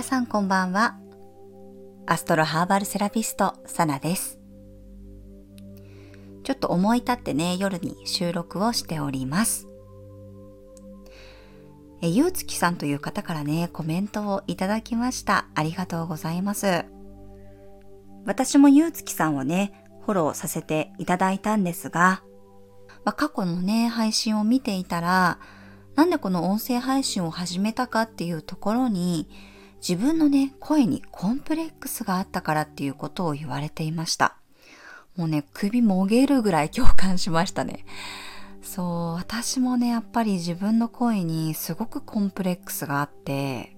皆さんこんばんは。アストロハーバルセラピスト、サナです。ちょっと思い立ってね、夜に収録をしております。え、ゆうつきさんという方からね、コメントをいただきました。ありがとうございます。私もゆうつきさんをね、フォローさせていただいたんですが、まあ、過去のね、配信を見ていたら、なんでこの音声配信を始めたかっていうところに、自分のね、声にコンプレックスがあったからっていうことを言われていました。もうね、首もげるぐらい共感しましたね。そう、私もね、やっぱり自分の声にすごくコンプレックスがあって、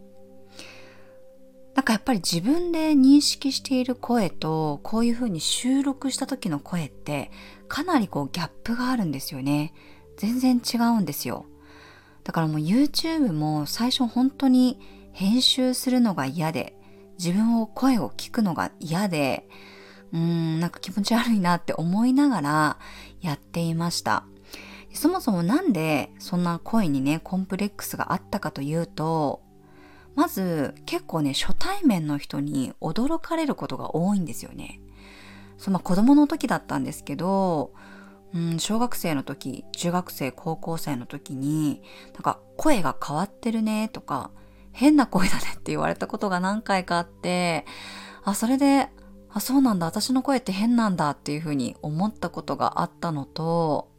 なんかやっぱり自分で認識している声と、こういう風に収録した時の声って、かなりこうギャップがあるんですよね。全然違うんですよ。だからもう YouTube も最初本当に編集するのが嫌で、自分を声を聞くのが嫌で、うーん、なんか気持ち悪いなって思いながらやっていました。そもそもなんでそんな声にね、コンプレックスがあったかというと、まず結構ね、初対面の人に驚かれることが多いんですよね。その子供の時だったんですけど、うん、小学生の時、中学生、高校生の時に、なんか声が変わってるねとか、変な声だねって言われたことが何回かあって、あ、それで、あ、そうなんだ、私の声って変なんだっていうふうに思ったことがあったのと、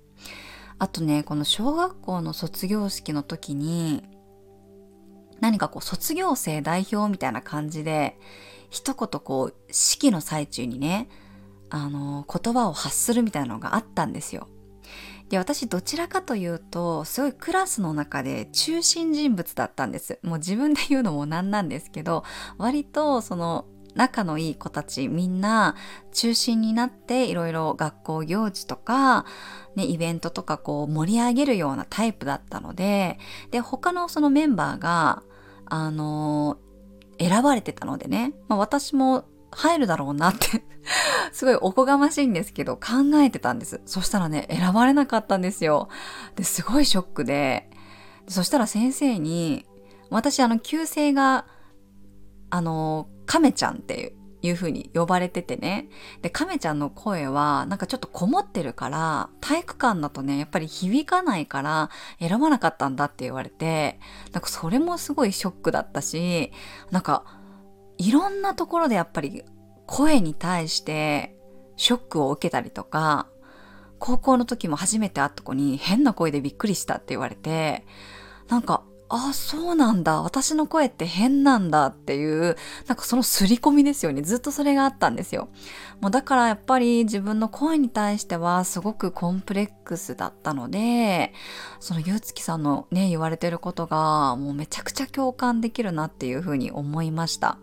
あとね、この小学校の卒業式の時に、何かこう卒業生代表みたいな感じで、一言こう式の最中にね、あの、言葉を発するみたいなのがあったんですよ。で、私どちらかというと、すごいクラスの中で中心人物だったんです。もう自分で言うのもなんなんですけど、割とその仲のいい子たちみんな中心になっていろいろ学校行事とか、ね、イベントとかこう盛り上げるようなタイプだったので、で、他のそのメンバーが、あの、選ばれてたのでね、まあ、私も入るだろうなって すごいおこがましいんですけど考えてたんです。そしたらね、選ばれなかったんですよ。で、すごいショックで、そしたら先生に、私あの、旧姓が、あの、亀ちゃんっていういう風に呼ばれててね。で、亀ちゃんの声はなんかちょっとこもってるから、体育館だとね、やっぱり響かないから選ばなかったんだって言われて、なんかそれもすごいショックだったし、なんかいろんなところでやっぱり声に対してショックを受けたりとか、高校の時も初めて会った子に変な声でびっくりしたって言われて、なんか、あ、そうなんだ。私の声って変なんだっていう、なんかその刷り込みですよね。ずっとそれがあったんですよ。もうだからやっぱり自分の声に対してはすごくコンプレックスだったので、そのゆうつきさんのね、言われてることがもうめちゃくちゃ共感できるなっていうふうに思いました。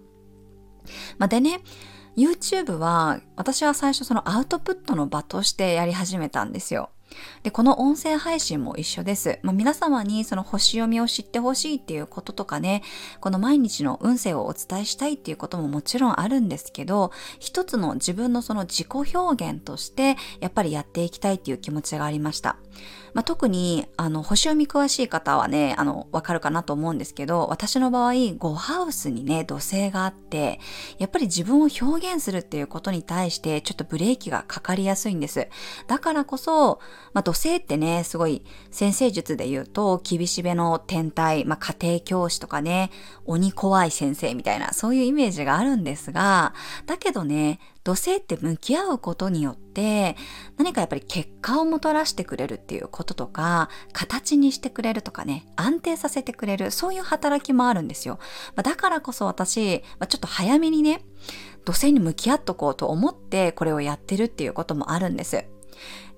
まあ、でね、YouTube は私は最初そのアウトプットの場としてやり始めたんですよ。で、この音声配信も一緒です。まあ、皆様にその星読みを知ってほしいっていうこととかね、この毎日の運勢をお伝えしたいっていうことももちろんあるんですけど、一つの自分のその自己表現として、やっぱりやっていきたいっていう気持ちがありました。まあ、特に、あの、星読み詳しい方はね、あの、わかるかなと思うんですけど、私の場合、5ハウスにね、土星があって、やっぱり自分を表現するっていうことに対して、ちょっとブレーキがかかりやすいんです。だからこそ、まあ、土星ってね、すごい、先生術で言うと、厳しめの天体、まあ、家庭教師とかね、鬼怖い先生みたいな、そういうイメージがあるんですが、だけどね、土星って向き合うことによって何かやっぱり結果をもたらしてくれるっていうこととか形にしてくれるとかね安定させてくれるそういう働きもあるんですよ。まあ、だからこそ私、まあ、ちょっと早めにね土星に向き合っとこうと思ってこれをやってるっていうこともあるんです。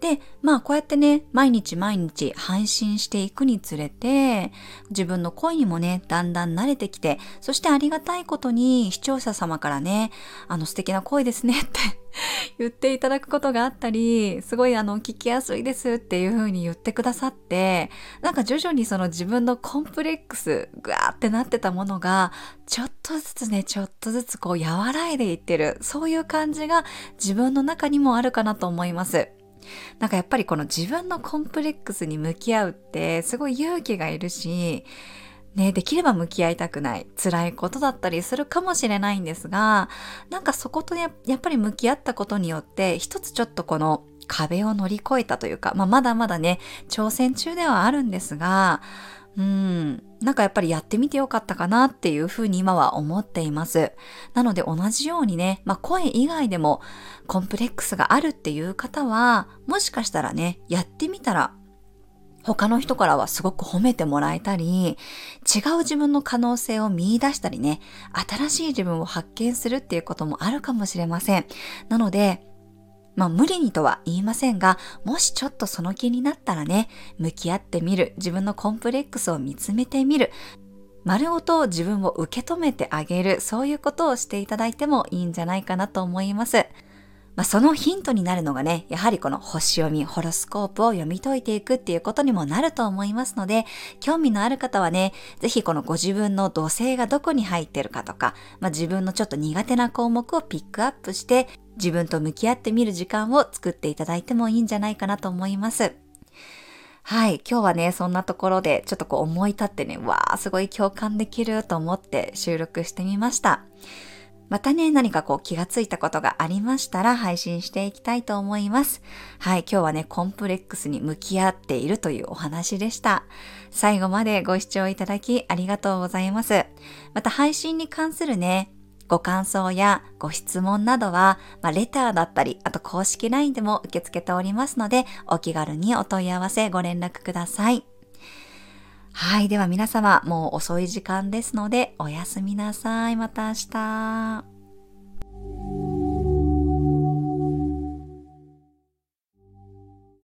で、まあこうやってね、毎日毎日配信していくにつれて、自分の声にもね、だんだん慣れてきて、そしてありがたいことに視聴者様からね、あの素敵な声ですねって 言っていただくことがあったり、すごいあの聞きやすいですっていう風に言ってくださって、なんか徐々にその自分のコンプレックス、ぐわーってなってたものが、ちょっとずつね、ちょっとずつこう和らいでいってる、そういう感じが自分の中にもあるかなと思います。なんかやっぱりこの自分のコンプレックスに向き合うってすごい勇気がいるし、ね、できれば向き合いたくない辛いことだったりするかもしれないんですが、なんかそことややっぱり向き合ったことによって一つちょっとこの壁を乗り越えたというか、まあ、まだまだね、挑戦中ではあるんですが、うん、なんかやっぱりやってみてよかったかなっていうふうに今は思っています。なので同じようにね、まあ、声以外でもコンプレックスがあるっていう方は、もしかしたらね、やってみたら他の人からはすごく褒めてもらえたり、違う自分の可能性を見出したりね、新しい自分を発見するっていうこともあるかもしれません。なので、まあ無理にとは言いませんが、もしちょっとその気になったらね、向き合ってみる、自分のコンプレックスを見つめてみる、丸ごと自分を受け止めてあげる、そういうことをしていただいてもいいんじゃないかなと思います。まあ、そのヒントになるのがね、やはりこの星読み、ホロスコープを読み解いていくっていうことにもなると思いますので、興味のある方はね、ぜひこのご自分の土星がどこに入ってるかとか、まあ、自分のちょっと苦手な項目をピックアップして、自分と向き合ってみる時間を作っていただいてもいいんじゃないかなと思います。はい。今日はね、そんなところでちょっとこう思い立ってね、わー、すごい共感できると思って収録してみました。またね、何かこう気がついたことがありましたら配信していきたいと思います。はい、今日はね、コンプレックスに向き合っているというお話でした。最後までご視聴いただきありがとうございます。また配信に関するね、ご感想やご質問などは、まあ、レターだったり、あと公式 LINE でも受け付けておりますので、お気軽にお問い合わせご連絡ください。はい。では皆様、もう遅い時間ですので、おやすみなさい。また明日。